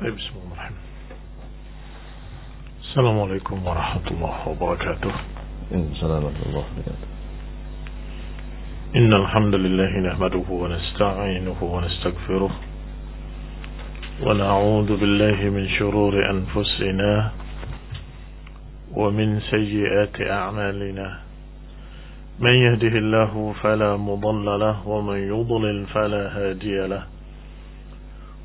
طيب بسم الله الرحمن السلام عليكم ورحمة الله وبركاته. السلام ورحمة الله وبركاته. إن الحمد لله نحمده ونستعينه ونستغفره ونعوذ بالله من شرور أنفسنا ومن سيئات أعمالنا. من يهده الله فلا مضل له ومن يضلل فلا هادي له.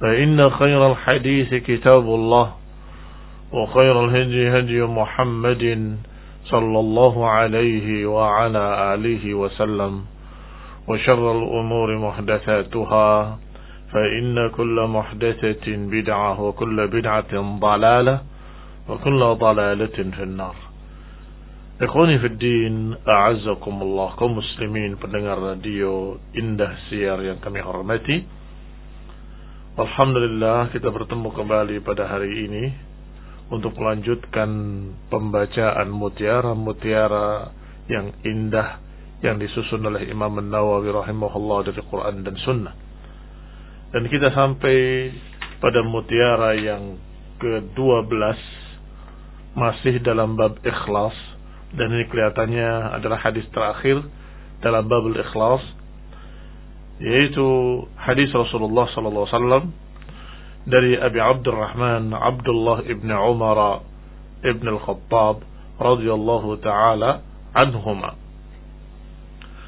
فإن خير الحديث كتاب الله وخير الهدي هدي محمد صلى الله عليه وعلى آله وسلم وشر الأمور محدثاتها فإن كل محدثة بدعة وكل بدعة ضلالة وكل ضلالة في النار Ikhwani fi din, a'azzakumullah kaum muslimin pendengar radio Indah Siar yang kami hormati. Alhamdulillah kita bertemu kembali pada hari ini untuk melanjutkan pembacaan mutiara-mutiara yang indah yang disusun oleh Imam An-Nawawi rahimahullah dari Quran dan Sunnah. Dan kita sampai pada mutiara yang ke-12 masih dalam bab ikhlas dan ini kelihatannya adalah hadis terakhir dalam bab ikhlas yaitu hadis Rasulullah sallallahu alaihi wasallam dari Abi Abdurrahman Abdullah ibn Umar ibn al-Khattab radhiyallahu taala anhuma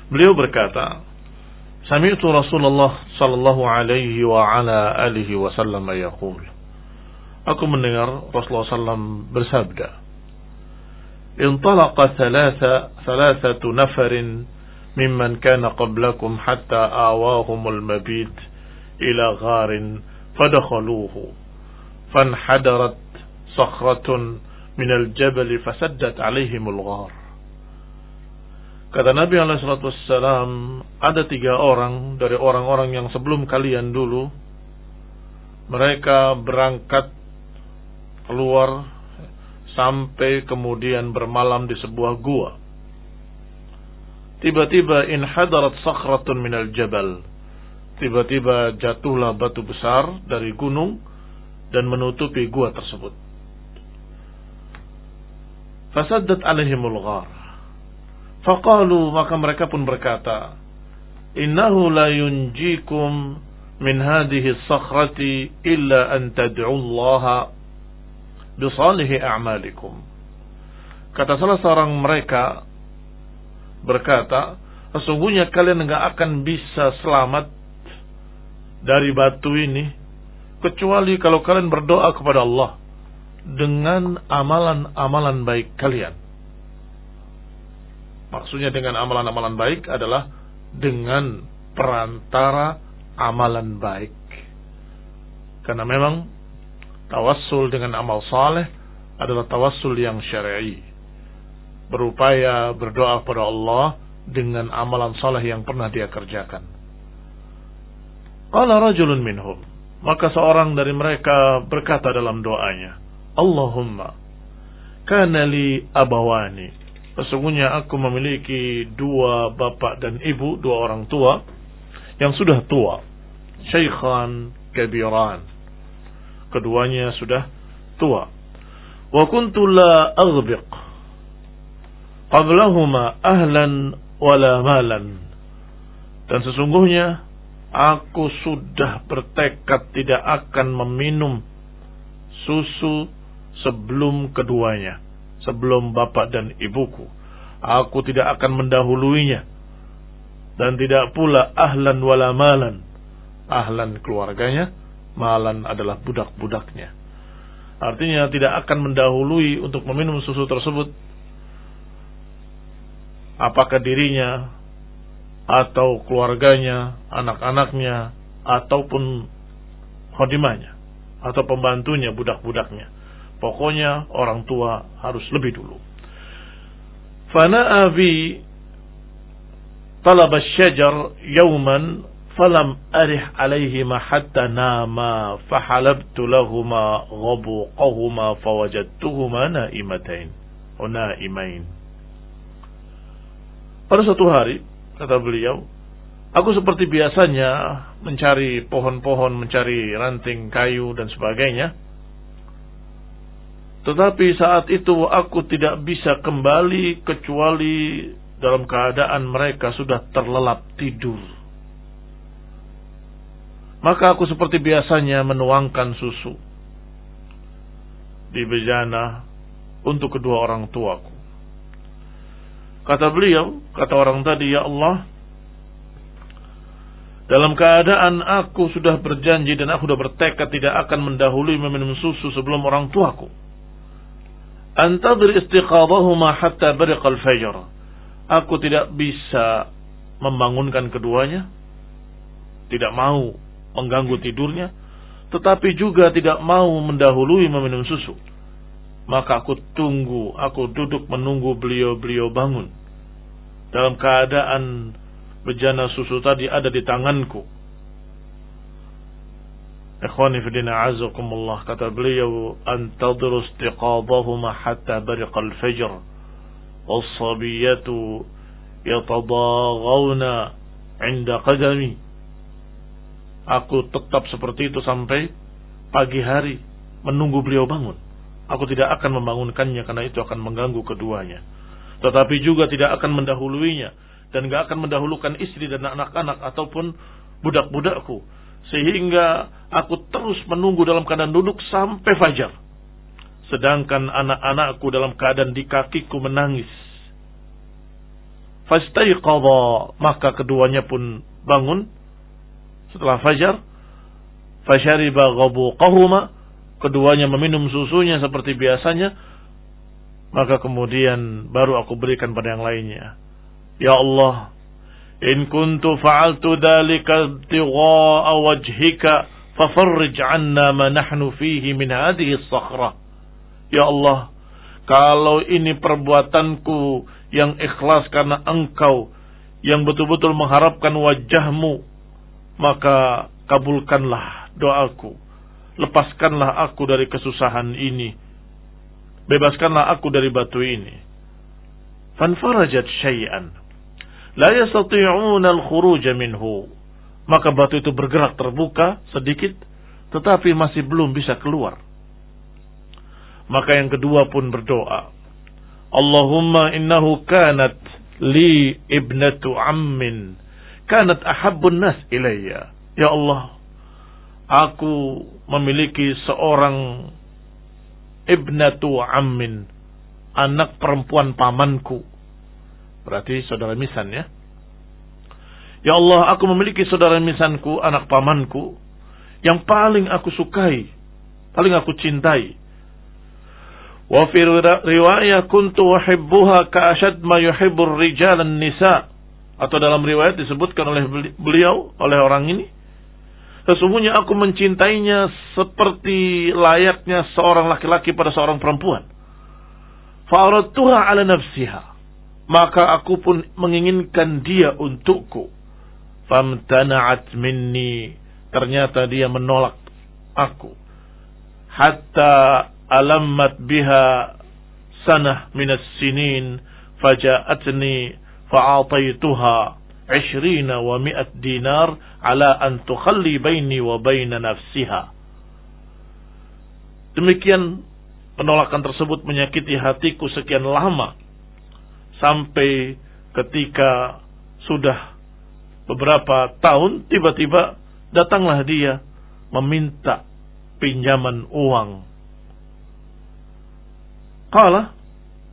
Beliau berkata Sami'tu Rasulullah sallallahu alaihi wa ala alihi wasallam yaqul Aku mendengar Rasulullah sallam bersabda انطلق ثلاثة ثلاثة نفر ممن كان قبلكم حتى آواهم المبيت إلى غار فدخلوه فانحدرت صخرة من الجبل فسدت عليهم الغار Kata Nabi Alaihissalam, ada tiga orang dari orang-orang yang sebelum kalian dulu, mereka berangkat keluar sampai kemudian bermalam di sebuah gua. Tiba-tiba in hadarat sakhratun minal jabal. Tiba-tiba jatuhlah batu besar dari gunung dan menutupi gua tersebut. Fasaddat alaihimul ghar. Faqalu maka mereka pun berkata, Innahu la yunjikum min hadhihi sakhrati illa an tad'u Allah bisalihi a'malikum. Kata salah seorang mereka berkata, sesungguhnya kalian enggak akan bisa selamat dari batu ini kecuali kalau kalian berdoa kepada Allah dengan amalan-amalan baik kalian. Maksudnya dengan amalan-amalan baik adalah dengan perantara amalan baik. Karena memang tawassul dengan amal saleh adalah tawassul yang syar'i. Berupaya berdoa kepada Allah dengan amalan saleh yang pernah dia kerjakan. Qala rajulun minhum. Maka seorang dari mereka berkata dalam doanya, Allahumma kana li abawani Sesungguhnya aku memiliki dua bapak dan ibu, dua orang tua yang sudah tua. Syaikhan kabiran. Keduanya sudah tua. Wa kuntu la aghbiq qablahuma ahlan wala malan. Dan sesungguhnya aku sudah bertekad tidak akan meminum susu sebelum keduanya sebelum bapak dan ibuku. Aku tidak akan mendahuluinya. Dan tidak pula ahlan wala malan. Ahlan keluarganya, malan adalah budak-budaknya. Artinya tidak akan mendahului untuk meminum susu tersebut. Apakah dirinya atau keluarganya, anak-anaknya, ataupun khodimahnya, atau pembantunya, budak-budaknya. Pokoknya orang tua harus lebih dulu. Fana abi talab syajar yawman falam arih alaihima hatta nama fahalabtu lahuma ghabuqahuma fawajadtuhuma naimatain o naimain pada suatu hari kata beliau aku seperti biasanya mencari pohon-pohon mencari ranting kayu dan sebagainya tetapi saat itu aku tidak bisa kembali kecuali dalam keadaan mereka sudah terlelap tidur. Maka aku seperti biasanya menuangkan susu di bejana untuk kedua orang tuaku. Kata beliau, kata orang tadi, Ya Allah, dalam keadaan aku sudah berjanji dan aku sudah bertekad tidak akan mendahului meminum susu sebelum orang tuaku Antadir istiqadahuma hatta bariqal fajr. Aku tidak bisa membangunkan keduanya. Tidak mau mengganggu tidurnya. Tetapi juga tidak mau mendahului meminum susu. Maka aku tunggu, aku duduk menunggu beliau-beliau bangun. Dalam keadaan bejana susu tadi ada di tanganku. Ikhwani fi dina azakumullah kata beliau antadru istiqadahuma hatta bariqal fajr was-sabiyatu yatadaghawna 'inda qadami. Aku tetap seperti itu sampai pagi hari menunggu beliau bangun. Aku tidak akan membangunkannya karena itu akan mengganggu keduanya tetapi juga tidak akan mendahuluinya dan tidak akan mendahulukan istri dan anak-anak ataupun budak-budakku sehingga aku terus menunggu dalam keadaan duduk sampai fajar. Sedangkan anak-anakku dalam keadaan di kakiku menangis. Fastaiqadha, maka keduanya pun bangun setelah fajar. Fashariba ghabuqahuma, keduanya meminum susunya seperti biasanya maka kemudian baru aku berikan pada yang lainnya. Ya Allah, in kuntu fa'altu dhalika ibtigha'a wajhika fafarrij 'anna ma nahnu fihi min hadhihi as-sakhrah. Ya Allah, kalau ini perbuatanku yang ikhlas karena engkau yang betul-betul mengharapkan wajahmu, maka kabulkanlah doaku. Lepaskanlah aku dari kesusahan ini bebaskanlah aku dari batu ini fanfarajat syai'an la yastati'una al-khuruj minhu. Maka batu itu bergerak terbuka sedikit tetapi masih belum bisa keluar. Maka yang kedua pun berdoa. Allahumma innahu kanat li ibnatu ammin kanat ahabbun nas ilayya. Ya Allah, aku memiliki seorang ibnatu ammin, anak perempuan pamanku Berarti saudara misan ya. Ya Allah, aku memiliki saudara misanku, anak pamanku, yang paling aku sukai, paling aku cintai. Wa fi riwayat kuntu uhibbuha ka'ashad ma yuhibbur rijal nisa atau dalam riwayat disebutkan oleh beliau oleh orang ini sesungguhnya aku mencintainya seperti layaknya seorang laki-laki pada seorang perempuan. Fa'aradtuha ala nafsiha maka aku pun menginginkan dia untukku. Famtana'at minni. Ternyata dia menolak aku. Hatta alamat biha sanah minas sinin. faja'atni fa'ataituha 20 wa 100 dinar ala an tukhalli baini wa baina nafsiha. Demikian penolakan tersebut menyakiti hatiku sekian lama sampai ketika sudah beberapa tahun tiba-tiba datanglah dia meminta pinjaman uang. Kala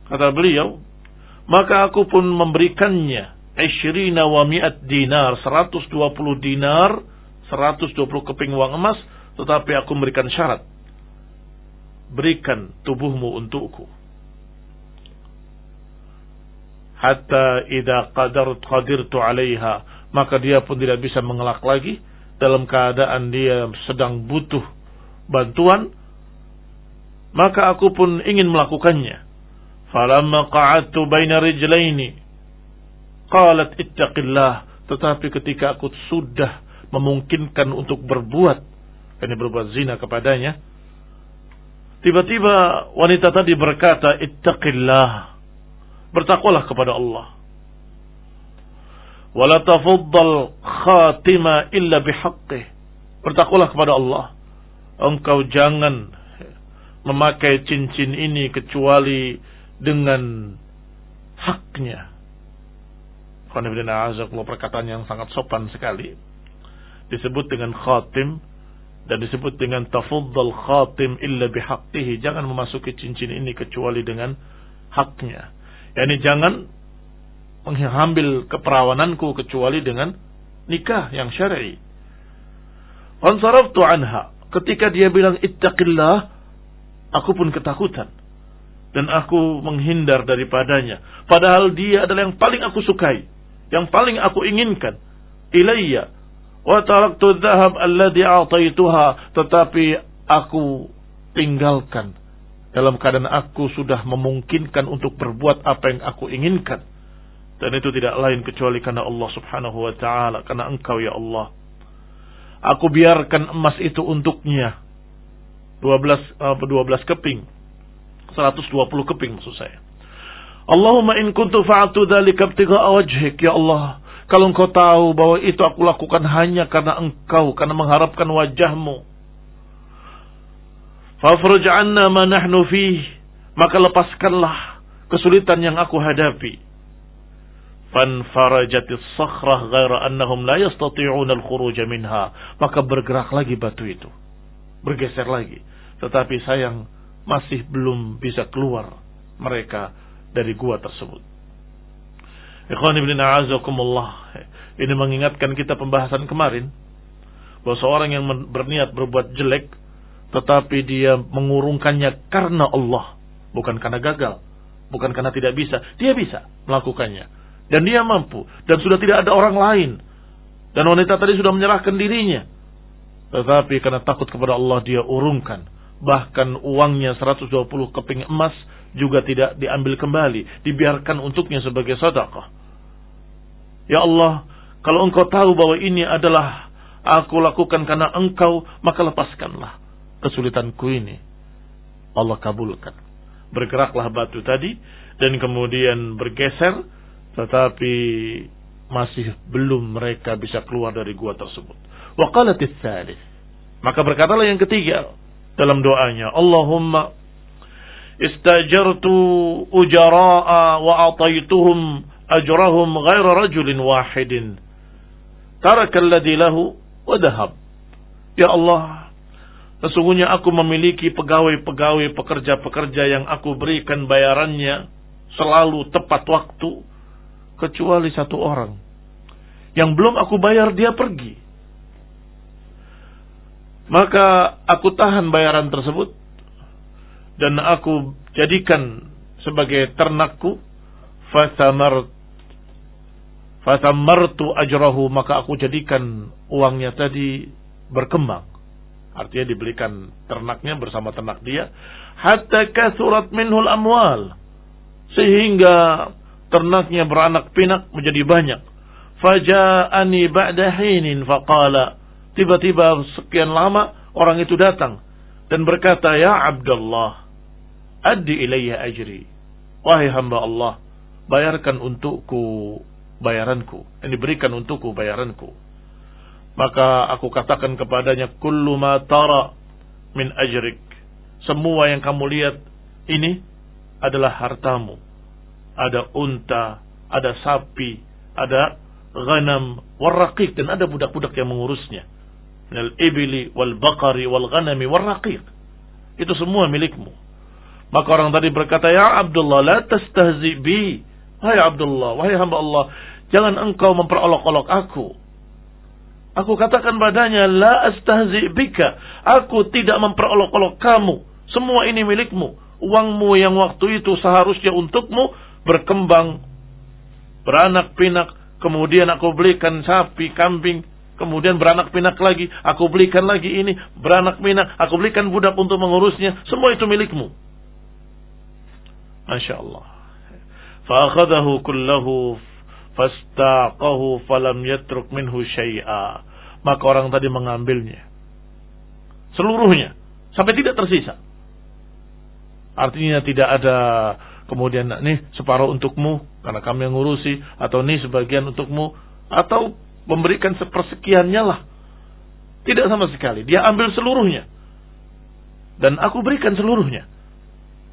kata beliau, maka aku pun memberikannya Ishrina wa mi'at dinar, 120 dinar, 120 keping uang emas, tetapi aku memberikan syarat. Berikan tubuhmu untukku. Hatta idha qadar qadirtu alaiha, maka dia pun tidak bisa mengelak lagi. Dalam keadaan dia sedang butuh bantuan, maka aku pun ingin melakukannya. Falamma qa'adtu baina rijlaini qalat ittaqillah tetapi ketika aku sudah memungkinkan untuk berbuat ini berbuat zina kepadanya tiba-tiba wanita tadi berkata ittaqillah bertakwalah kepada Allah. Wala tafaddal khatima illa bihaqqih bertakwalah kepada Allah. Engkau jangan memakai cincin ini kecuali dengan haknya perkataan yang sangat sopan sekali. Disebut dengan khatim dan disebut dengan tafuddal khatim illa bihaqtihi. Jangan memasuki cincin ini kecuali dengan haknya. Yani jangan mengambil keperawananku kecuali dengan nikah yang syar'i. Fansaraftu anha. Ketika dia bilang ittaqillah, aku pun ketakutan dan aku menghindar daripadanya. Padahal dia adalah yang paling aku sukai yang paling aku inginkan ilayya wa taraktu dhahab alladhi a'taituha tetapi aku tinggalkan dalam keadaan aku sudah memungkinkan untuk berbuat apa yang aku inginkan. Dan itu tidak lain kecuali karena Allah Subhanahu wa taala karena engkau ya Allah. Aku biarkan emas itu untuknya. 12 uh, 12 keping. 120 keping maksud saya Allahumma in kuntu fa'atu dzalika ibtigha'a wajhik ya Allah. Kalau engkau tahu bahwa itu aku lakukan hanya karena engkau, karena mengharapkan wajahmu. Fafruj anna ma nahnu fih. Maka lepaskanlah kesulitan yang aku hadapi. Fanfarajatis sakhrah ghaira annahum la yastati'una al-khuruj minha. Maka bergerak lagi batu itu. Bergeser lagi. Tetapi sayang masih belum bisa keluar mereka dari gua tersebut. Ikhwan ibn a'azakumullah. Ini mengingatkan kita pembahasan kemarin. Bahwa seorang yang berniat berbuat jelek. Tetapi dia mengurungkannya karena Allah. Bukan karena gagal. Bukan karena tidak bisa. Dia bisa melakukannya. Dan dia mampu. Dan sudah tidak ada orang lain. Dan wanita tadi sudah menyerahkan dirinya. Tetapi karena takut kepada Allah dia urungkan. Bahkan uangnya 120 keping emas juga tidak diambil kembali, dibiarkan untuknya sebagai sedekah. Ya Allah, kalau engkau tahu bahwa ini adalah aku lakukan karena engkau, maka lepaskanlah kesulitanku ini. Allah kabulkan. Bergeraklah batu tadi dan kemudian bergeser tetapi masih belum mereka bisa keluar dari gua tersebut. Wa qalatis Maka berkatalah yang ketiga dalam doanya, Allahumma istajartu ujara'a wa ataituhum ajrahum ghaira rajulin wahidin. Taraka alladhi lahu wa dahab ya Allah sesungguhnya aku memiliki pegawai-pegawai pekerja-pekerja yang aku berikan bayarannya selalu tepat waktu kecuali satu orang. Yang belum aku bayar dia pergi. Maka aku tahan bayaran tersebut dan aku jadikan sebagai ternakku fasamar fasamartu ajrahu maka aku jadikan uangnya tadi berkembang. Artinya dibelikan ternaknya bersama ternak dia hatta kasurat minhul amwal sehingga ternaknya beranak pinak menjadi banyak. Faja'ani ba'da hinin faqala. Tiba-tiba sekian lama orang itu datang dan berkata ya Abdullah Addi ilayya ajri. Wahai hamba Allah, bayarkan untukku bayaranku. Yang diberikan untukku bayaranku. Maka aku katakan kepadanya, Kullu ma tara min ajrik. Semua yang kamu lihat ini adalah hartamu. Ada unta, ada sapi, ada ghanam, warraqiq. Dan ada budak-budak yang mengurusnya. Minal ibili, wal bakari, wal ghanami, warraqiq. Itu semua milikmu. Maka orang tadi berkata, Ya Abdullah, la tastahzi bi. Wahai Abdullah, wahai hamba Allah, jangan engkau memperolok-olok aku. Aku katakan padanya, la astahzi bika. Aku tidak memperolok-olok kamu. Semua ini milikmu. Uangmu yang waktu itu seharusnya untukmu berkembang, beranak pinak. Kemudian aku belikan sapi, kambing, kemudian beranak pinak lagi, aku belikan lagi ini, beranak pinak, aku belikan budak untuk mengurusnya, semua itu milikmu. Masya Allah. Fa'akhadahu kullahu fastaqahu falam yatruk minhu syai'a. Maka orang tadi mengambilnya. Seluruhnya. Sampai tidak tersisa. Artinya tidak ada kemudian nih separuh untukmu karena kami yang ngurusi atau nih sebagian untukmu atau memberikan sepersekiannya lah. Tidak sama sekali. Dia ambil seluruhnya. Dan aku berikan seluruhnya.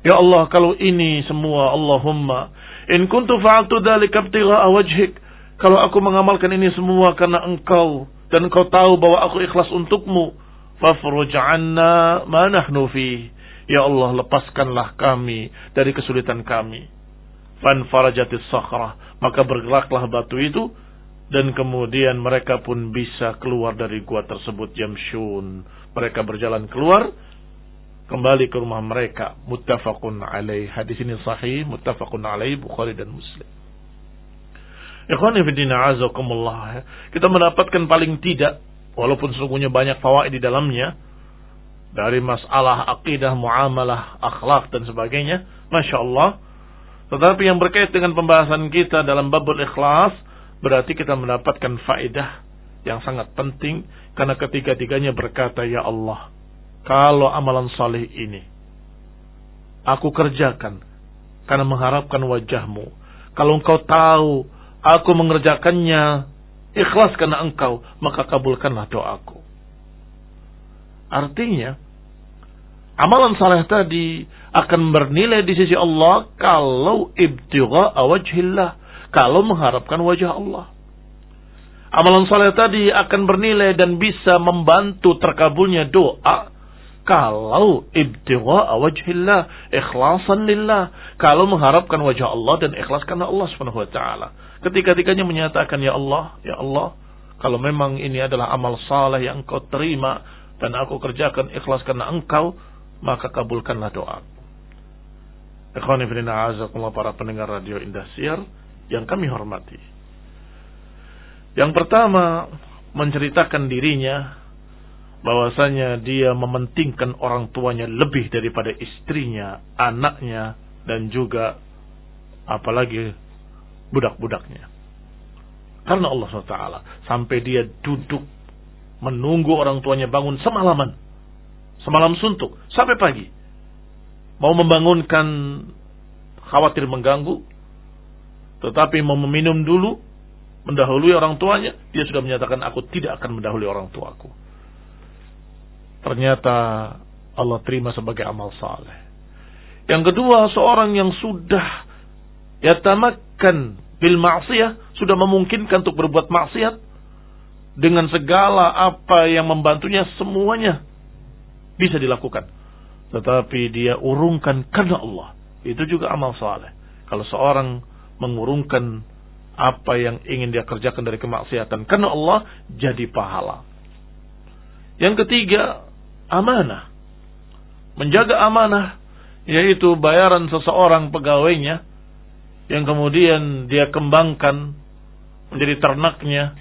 Ya Allah, kalau ini semua Allahumma in kuntu fa'altu dzalika ibtigha'a wajhik. Kalau aku mengamalkan ini semua karena Engkau dan Engkau tahu bahwa aku ikhlas untukmu, fafruj 'anna ma nahnu. Ya Allah, lepaskanlah kami dari kesulitan kami. Fan farajatis sakhrah, maka bergeraklah batu itu dan kemudian mereka pun bisa keluar dari gua tersebut jamshun. Mereka berjalan keluar kembali ke rumah mereka. Muttafaqun alaih. Hadis ini sahih muttafaqun alaih Bukhari dan Muslim. Ikhwan fillah azakumullah kita mendapatkan paling tidak walaupun sesungguhnya banyak fawaid di dalamnya dari masalah akidah, muamalah, akhlak dan sebagainya, masya Allah. Tetapi yang berkait dengan pembahasan kita dalam babul ikhlas berarti kita mendapatkan faedah yang sangat penting karena ketiga-tiganya berkata ya Allah kalau amalan saleh ini aku kerjakan karena mengharapkan wajahmu. Kalau engkau tahu aku mengerjakannya ikhlas karena engkau, maka kabulkanlah doaku. Artinya, amalan saleh tadi akan bernilai di sisi Allah kalau ibtigha wajhillah, kalau mengharapkan wajah Allah. Amalan saleh tadi akan bernilai dan bisa membantu terkabulnya doa kalau ibtigha wajhillah, ikhlasan lillah, kalau mengharapkan wajah Allah dan ikhlas karena Allah Subhanahu wa taala. Ketika-tikanya menyatakan ya Allah, ya Allah, kalau memang ini adalah amal saleh yang Engkau terima dan aku kerjakan ikhlas karena Engkau, maka kabulkanlah doa. Ikhwani fillah azakumullah para pendengar radio Indah Siar yang kami hormati. Yang pertama menceritakan dirinya bahwasanya dia mementingkan orang tuanya lebih daripada istrinya, anaknya, dan juga apalagi budak-budaknya. Karena Allah SWT sampai dia duduk menunggu orang tuanya bangun semalaman. Semalam suntuk sampai pagi. Mau membangunkan khawatir mengganggu. Tetapi mau meminum dulu mendahului orang tuanya, dia sudah menyatakan aku tidak akan mendahului orang tuaku ternyata Allah terima sebagai amal saleh. Yang kedua, seorang yang sudah yatamakan bil maksiyah, sudah memungkinkan untuk berbuat maksiat dengan segala apa yang membantunya semuanya bisa dilakukan. Tetapi dia urungkan karena Allah. Itu juga amal saleh. Kalau seorang mengurungkan apa yang ingin dia kerjakan dari kemaksiatan karena Allah jadi pahala. Yang ketiga, amanah. Menjaga amanah yaitu bayaran seseorang pegawainya yang kemudian dia kembangkan menjadi ternaknya,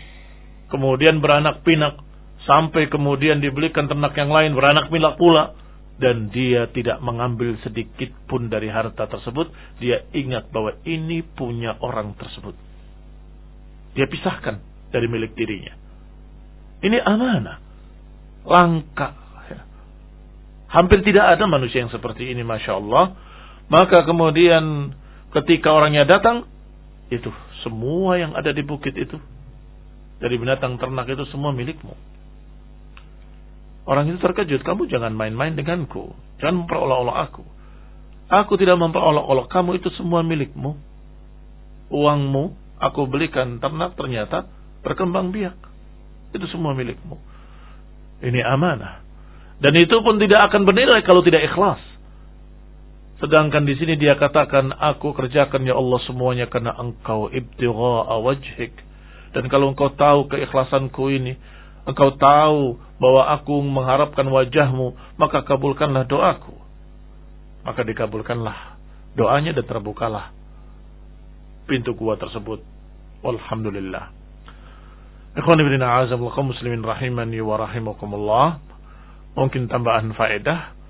kemudian beranak pinak sampai kemudian dibelikan ternak yang lain beranak pinak pula dan dia tidak mengambil sedikit pun dari harta tersebut, dia ingat bahwa ini punya orang tersebut. Dia pisahkan dari milik dirinya. Ini amanah. Langka Hampir tidak ada manusia yang seperti ini, Masya Allah. Maka kemudian ketika orangnya datang, itu semua yang ada di bukit itu dari binatang ternak itu semua milikmu. Orang itu terkejut, kamu jangan main-main denganku, jangan memperolok-olok aku. Aku tidak memperolok-olok kamu itu semua milikmu. Uangmu aku belikan ternak ternyata berkembang biak. Itu semua milikmu. Ini amanah. Dan itu pun tidak akan bernilai kalau tidak ikhlas. Sedangkan di sini dia katakan, aku kerjakan ya Allah semuanya karena engkau ibtigha'a wajhik. Dan kalau engkau tahu keikhlasanku ini, engkau tahu bahwa aku mengharapkan wajahmu, maka kabulkanlah doaku. Maka dikabulkanlah doanya dan terbukalah pintu gua tersebut. Alhamdulillah. Ikhwan ibn a'azamullakum muslimin rahimani wa rahimakumullah. Mungkin tambahan faedah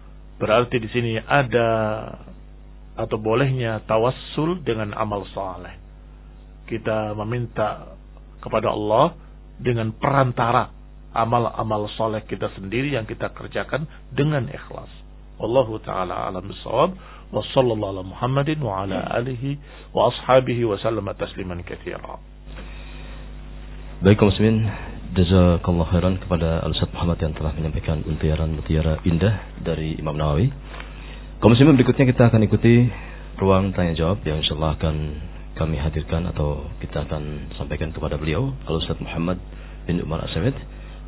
Berarti di sini ada atau bolehnya tawassul dengan amal saleh. Kita meminta kepada Allah dengan perantara amal-amal saleh kita sendiri yang kita kerjakan dengan ikhlas. Wallahu taala alam bisawab wa sallallahu ala Muhammadin wa ala alihi wa ashabihi wa sallama tasliman katsira. Baik muslimin, jazakallah khairan kepada Al-Ustaz Muhammad yang telah menyampaikan mutiara-mutiara indah dari Imam Nawawi. Muslimin berikutnya kita akan ikuti ruang tanya jawab yang insyaallah akan kami hadirkan atau kita akan sampaikan kepada beliau Al-Ustaz Muhammad bin Umar Asamid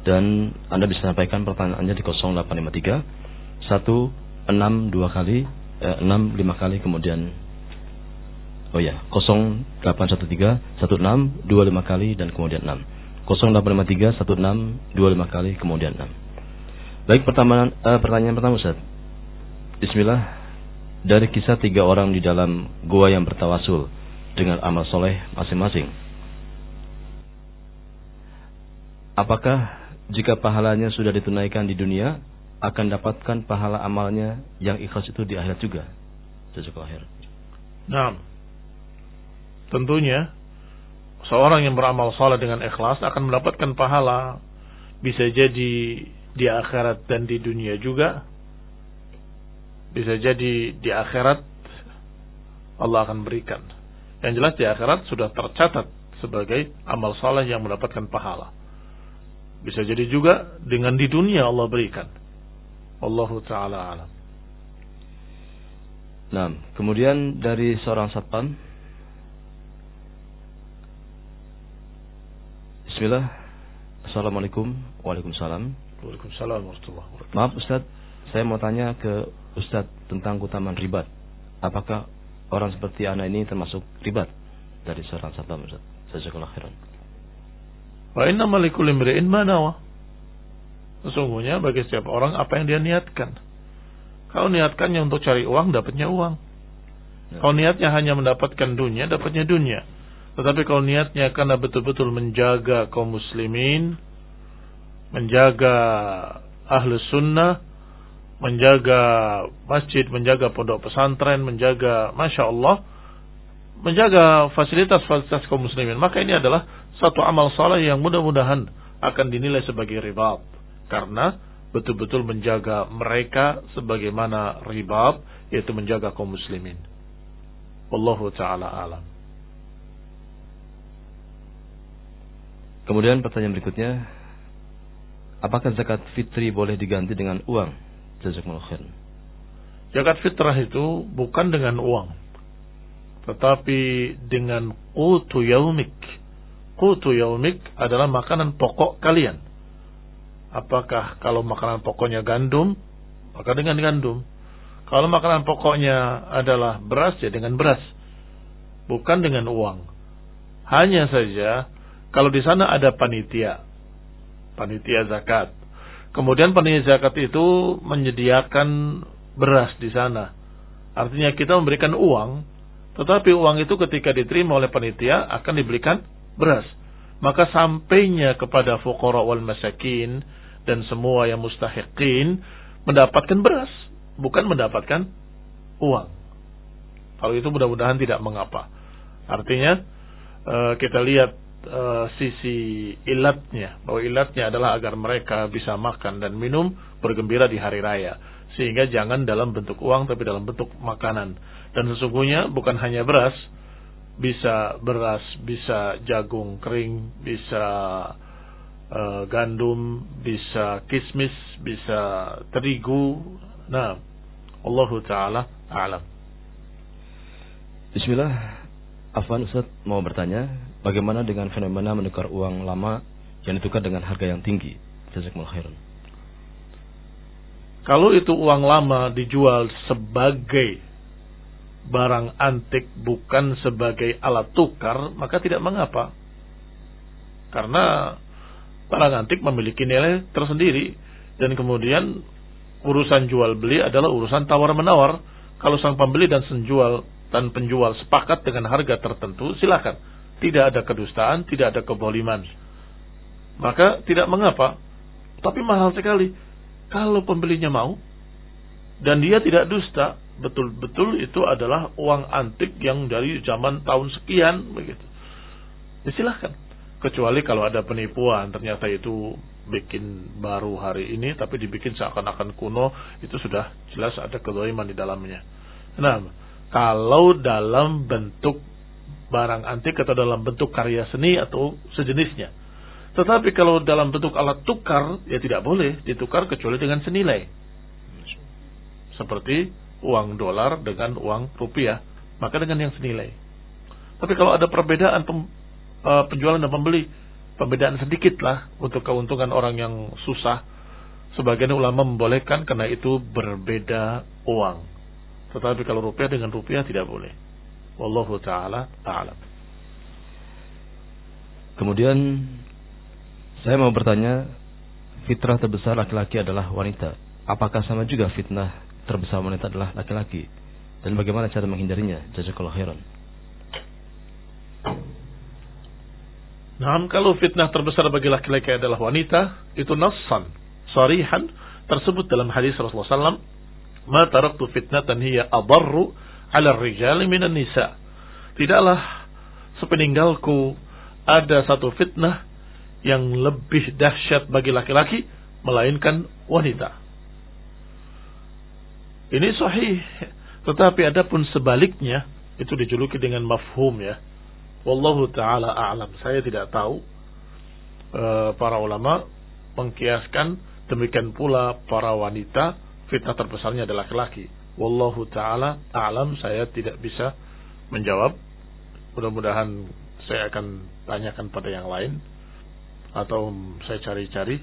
dan Anda bisa sampaikan pertanyaannya di 0853 162 kali eh, 65 kali kemudian. Oh ya 0813 16 25 kali dan kemudian 6 0853 16 25 kali kemudian 6. Baik pertama uh, pertanyaan pertama Ustaz. Bismillah. Dari kisah tiga orang di dalam gua yang bertawasul dengan amal soleh masing-masing. Apakah jika pahalanya sudah ditunaikan di dunia akan dapatkan pahala amalnya yang ikhlas itu di akhirat juga? Jazakallahu. Nah, tentunya seorang yang beramal saleh dengan ikhlas akan mendapatkan pahala. Bisa jadi di akhirat dan di dunia juga. Bisa jadi di akhirat Allah akan berikan. Yang jelas di akhirat sudah tercatat sebagai amal saleh yang mendapatkan pahala. Bisa jadi juga dengan di dunia Allah berikan. Allahu taala alam. Nah, kemudian dari seorang satpam Bismillah. Assalamualaikum. Waalaikumsalam. Waalaikumsalam warahmatullahi wabarakatuh. Maaf Ustaz, saya mau tanya ke Ustaz tentang keutamaan ribat. Apakah orang seperti anak ini termasuk ribat dari seorang satpam Ustaz? Jazakallahu khairan. Wa inna malikul imri'in manawa. Sesungguhnya bagi setiap orang apa yang dia niatkan. Kalau niatkannya untuk cari uang, dapatnya uang. Ya. Kalau niatnya hanya mendapatkan dunia, dapatnya dunia. Tetapi kalau niatnya karena betul-betul menjaga kaum muslimin, menjaga ahlu sunnah, menjaga masjid, menjaga pondok pesantren, menjaga, masya Allah, menjaga fasilitas-fasilitas kaum muslimin. Maka ini adalah satu amal saleh yang mudah-mudahan akan dinilai sebagai ribat. Karena betul-betul menjaga mereka sebagaimana ribat, yaitu menjaga kaum muslimin. Wallahu ta'ala alam. Kemudian pertanyaan berikutnya, apakah zakat fitri boleh diganti dengan uang? Jazakumullah khair. Zakat fitrah itu bukan dengan uang, tetapi dengan qutu yaumik. Qutu yaumik adalah makanan pokok kalian. Apakah kalau makanan pokoknya gandum, maka dengan gandum. Kalau makanan pokoknya adalah beras, ya dengan beras. Bukan dengan uang. Hanya saja kalau di sana ada panitia, panitia zakat. Kemudian panitia zakat itu menyediakan beras di sana. Artinya kita memberikan uang, tetapi uang itu ketika diterima oleh panitia akan diberikan beras. Maka sampainya kepada fuqara wal masakin dan semua yang mustahiqin mendapatkan beras, bukan mendapatkan uang. Kalau itu mudah-mudahan tidak mengapa. Artinya eh, kita lihat uh, sisi ilatnya bahwa ilatnya adalah agar mereka bisa makan dan minum bergembira di hari raya sehingga jangan dalam bentuk uang tapi dalam bentuk makanan dan sesungguhnya bukan hanya beras bisa beras, bisa jagung kering, bisa uh, gandum, bisa kismis, bisa terigu. Nah, Allah Taala alam. Bismillah, Afwan Ustaz mau bertanya, bagaimana dengan fenomena menukar uang lama yang ditukar dengan harga yang tinggi? Jazakumullah khairan. Kalau itu uang lama dijual sebagai barang antik bukan sebagai alat tukar, maka tidak mengapa. Karena barang antik memiliki nilai tersendiri dan kemudian urusan jual beli adalah urusan tawar menawar. Kalau sang pembeli dan penjual dan penjual sepakat dengan harga tertentu, silakan. Tidak ada kedustaan, tidak ada keboliman. Maka tidak mengapa. Tapi mahal sekali kalau pembelinya mau dan dia tidak dusta, betul-betul itu adalah uang antik yang dari zaman tahun sekian begitu. Ya silahkan. Kecuali kalau ada penipuan, ternyata itu bikin baru hari ini tapi dibikin seakan-akan kuno, itu sudah jelas ada kedoliman di dalamnya. Nah, kalau dalam bentuk barang antik atau dalam bentuk karya seni atau sejenisnya, tetapi kalau dalam bentuk alat tukar, ya tidak boleh ditukar kecuali dengan senilai. Seperti uang dolar dengan uang rupiah, maka dengan yang senilai. Tapi kalau ada perbedaan pem, uh, penjualan dan pembeli, perbedaan sedikit lah untuk keuntungan orang yang susah, sebagian ulama membolehkan karena itu berbeda uang. Tetapi kalau rupiah dengan rupiah tidak boleh. Wallahu taala a'lam. Kemudian saya mau bertanya, fitrah terbesar laki-laki adalah wanita. Apakah sama juga fitnah terbesar wanita adalah laki-laki? Dan bagaimana cara menghindarinya? Jazakallah khairan. Nah, kalau fitnah terbesar bagi laki-laki adalah wanita, itu nassan, sarihan, tersebut dalam hadis Rasulullah SAW, Ma taraktu fitnatan hiya adarru ala rijali minan nisa. Tidaklah sepeninggalku ada satu fitnah yang lebih dahsyat bagi laki-laki melainkan wanita. Ini sahih, tetapi adapun sebaliknya itu dijuluki dengan mafhum ya. Wallahu taala a'lam. Saya tidak tahu e, para ulama mengkiaskan demikian pula para wanita fitnah terbesarnya adalah laki-laki. Wallahu taala a'lam. Saya tidak bisa menjawab. Mudah-mudahan saya akan tanyakan pada yang lain. Atau saya cari-cari.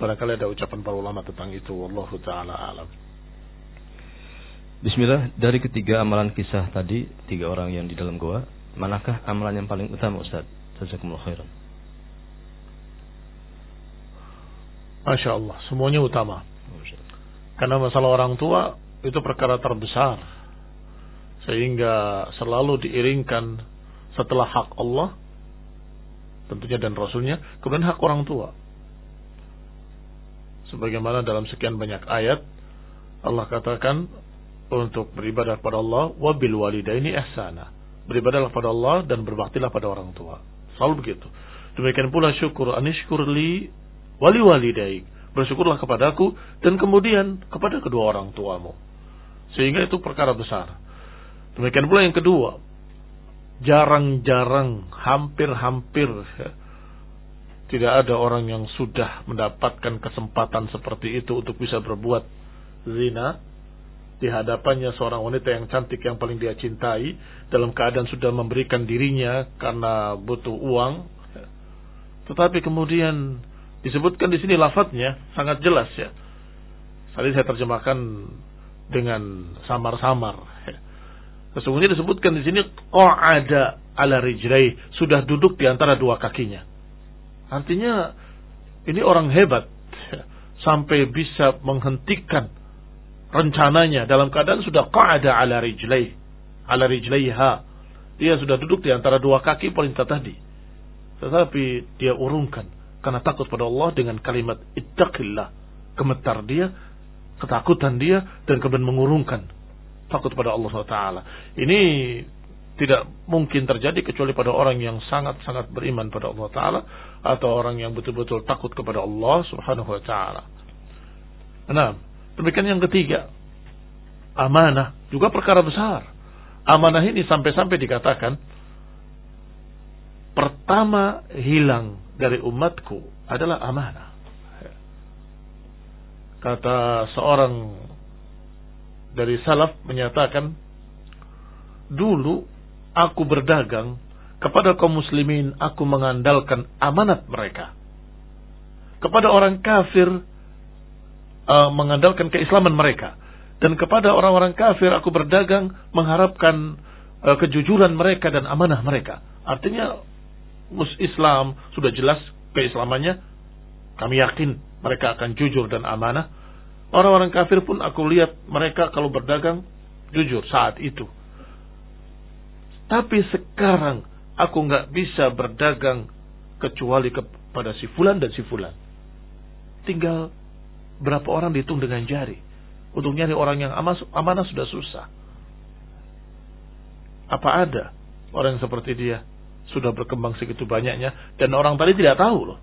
Barangkali ada ucapan para ulama tentang itu. Wallahu taala alam. Bismillah. Dari ketiga amalan kisah tadi tiga orang yang di dalam goa manakah amalan yang paling utama Ustaz? Jazakumullah khairan. Masya Allah. Semuanya utama. Karena masalah orang tua itu perkara terbesar sehingga selalu diiringkan setelah hak Allah tentunya dan Rasulnya, kemudian hak orang tua. Sebagaimana dalam sekian banyak ayat, Allah katakan untuk beribadah pada Allah, wabil walidaini ihsana. Beribadahlah pada Allah dan berbaktilah pada orang tua. Selalu begitu. Demikian pula syukur anishkur li wali walidaik. Bersyukurlah kepadaku dan kemudian kepada kedua orang tuamu. Sehingga itu perkara besar. Demikian pula yang kedua, jarang-jarang, hampir-hampir ya, tidak ada orang yang sudah mendapatkan kesempatan seperti itu untuk bisa berbuat zina. Di hadapannya seorang wanita yang cantik yang paling dia cintai dalam keadaan sudah memberikan dirinya karena butuh uang. Tetapi kemudian disebutkan di sini lafadznya sangat jelas ya. Tadi saya terjemahkan dengan samar-samar ya. Sesungguhnya disebutkan di sini ada ala rijlai, sudah duduk di antara dua kakinya. Artinya ini orang hebat sampai bisa menghentikan rencananya dalam keadaan sudah qa'ada ala rijlai, ala rijlaiha. Dia sudah duduk di antara dua kaki perintah tadi. Tetapi dia urungkan karena takut pada Allah dengan kalimat ittaqillah. Gemetar dia, ketakutan dia dan kemudian mengurungkan takut pada Allah SWT. Ini tidak mungkin terjadi kecuali pada orang yang sangat-sangat beriman pada Allah Ta'ala atau orang yang betul-betul takut kepada Allah Subhanahu Wa Ta'ala. Nah, demikian yang ketiga, amanah juga perkara besar. Amanah ini sampai-sampai dikatakan pertama hilang dari umatku adalah amanah. Kata seorang dari salaf menyatakan, dulu aku berdagang kepada kaum muslimin aku mengandalkan amanat mereka. Kepada orang kafir uh, mengandalkan keislaman mereka. Dan kepada orang-orang kafir aku berdagang mengharapkan uh, kejujuran mereka dan amanah mereka. Artinya Islam sudah jelas keislamannya. Kami yakin mereka akan jujur dan amanah. Orang-orang kafir pun aku lihat mereka kalau berdagang jujur saat itu. Tapi sekarang aku nggak bisa berdagang kecuali kepada si fulan dan si fulan. Tinggal berapa orang dihitung dengan jari. Untuk nyari orang yang amanah sudah susah. Apa ada orang yang seperti dia sudah berkembang segitu banyaknya dan orang tadi tidak tahu loh.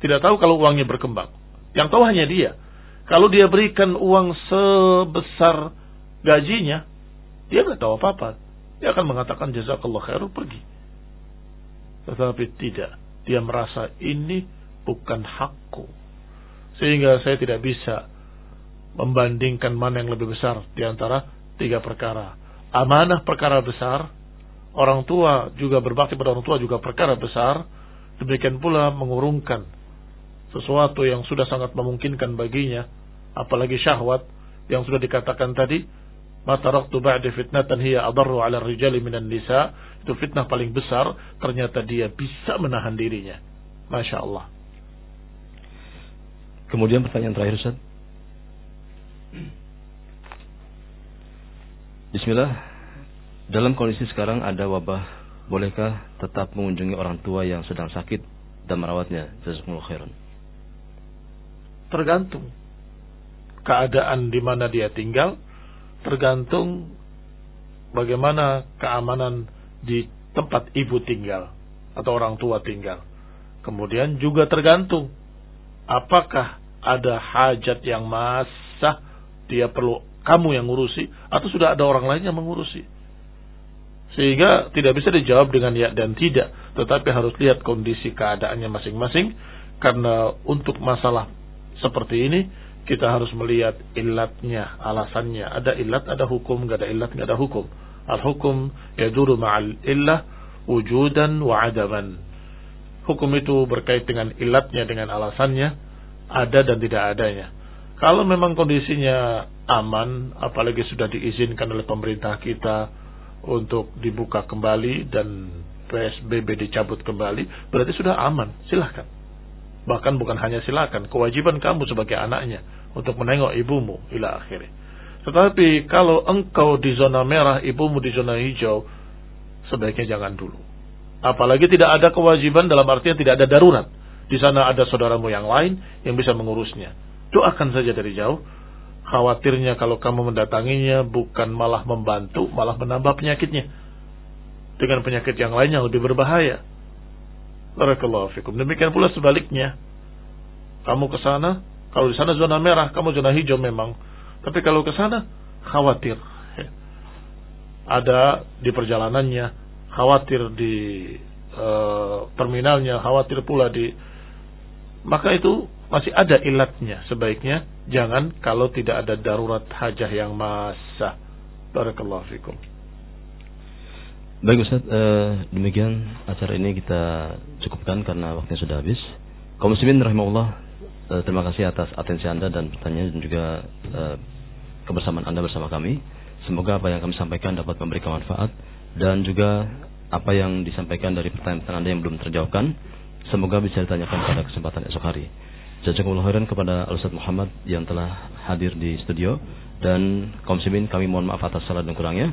Tidak tahu kalau uangnya berkembang. Yang tahu hanya dia. Kalau dia berikan uang sebesar gajinya, dia nggak tahu apa-apa. Dia akan mengatakan jazakallah khairu pergi. Tetapi tidak. Dia merasa ini bukan hakku. Sehingga saya tidak bisa membandingkan mana yang lebih besar di antara tiga perkara. Amanah perkara besar, orang tua juga berbakti pada orang tua juga perkara besar, demikian pula mengurungkan sesuatu yang sudah sangat memungkinkan baginya, apalagi syahwat yang sudah dikatakan tadi, mata raktu ba'di fitnatan hiya adarru 'ala rijali minan nisa, itu fitnah paling besar, ternyata dia bisa menahan dirinya. Masya Allah. Kemudian pertanyaan terakhir Ustaz. Bismillah. Dalam kondisi sekarang ada wabah, bolehkah tetap mengunjungi orang tua yang sedang sakit dan merawatnya? Jazakumullah khairan. Tergantung keadaan di mana dia tinggal, tergantung bagaimana keamanan di tempat ibu tinggal atau orang tua tinggal. Kemudian juga tergantung apakah ada hajat yang masa dia perlu kamu yang ngurusi atau sudah ada orang lain yang mengurusi. Sehingga tidak bisa dijawab dengan ya dan tidak, tetapi harus lihat kondisi keadaannya masing-masing karena untuk masalah seperti ini kita harus melihat ilatnya, alasannya. Ada ilat, ada hukum, nggak ada ilat, nggak ada hukum. Al-hukum yaduru ma'al illah wujudan wa adaman. Hukum itu berkait dengan ilatnya, dengan alasannya, ada dan tidak adanya. Kalau memang kondisinya aman, apalagi sudah diizinkan oleh pemerintah kita untuk dibuka kembali dan PSBB dicabut kembali, berarti sudah aman. Silahkan. Bahkan bukan hanya silakan, kewajiban kamu sebagai anaknya untuk menengok ibumu ila akhirnya. Tetapi kalau engkau di zona merah, ibumu di zona hijau, sebaiknya jangan dulu. Apalagi tidak ada kewajiban dalam artian tidak ada darurat. Di sana ada saudaramu yang lain yang bisa mengurusnya Doakan saja dari jauh. Khawatirnya kalau kamu mendatanginya bukan malah membantu, malah menambah penyakitnya. Dengan penyakit yang lain yang lebih berbahaya. Barakallahu fikum. Demikian pula sebaliknya. Kamu ke sana, kalau di sana zona merah, kamu zona hijau memang. Tapi kalau ke sana, khawatir. Ada di perjalanannya, khawatir di uh, terminalnya, khawatir pula di maka itu masih ada ilatnya sebaiknya jangan kalau tidak ada darurat hajah yang masa barakallahu fikum Baik Ustaz, uh, demikian acara ini kita cukupkan karena waktunya sudah habis. Kaum muslimin rahimahullah, uh, terima kasih atas atensi Anda dan pertanyaan dan juga uh, kebersamaan Anda bersama kami. Semoga apa yang kami sampaikan dapat memberikan manfaat dan juga apa yang disampaikan dari pertanyaan Anda yang belum terjawabkan semoga bisa ditanyakan pada kesempatan esok hari. Jazakumullah khairan kepada Al Ustaz Muhammad yang telah hadir di studio dan kaum muslimin kami mohon maaf atas salah dan kurangnya.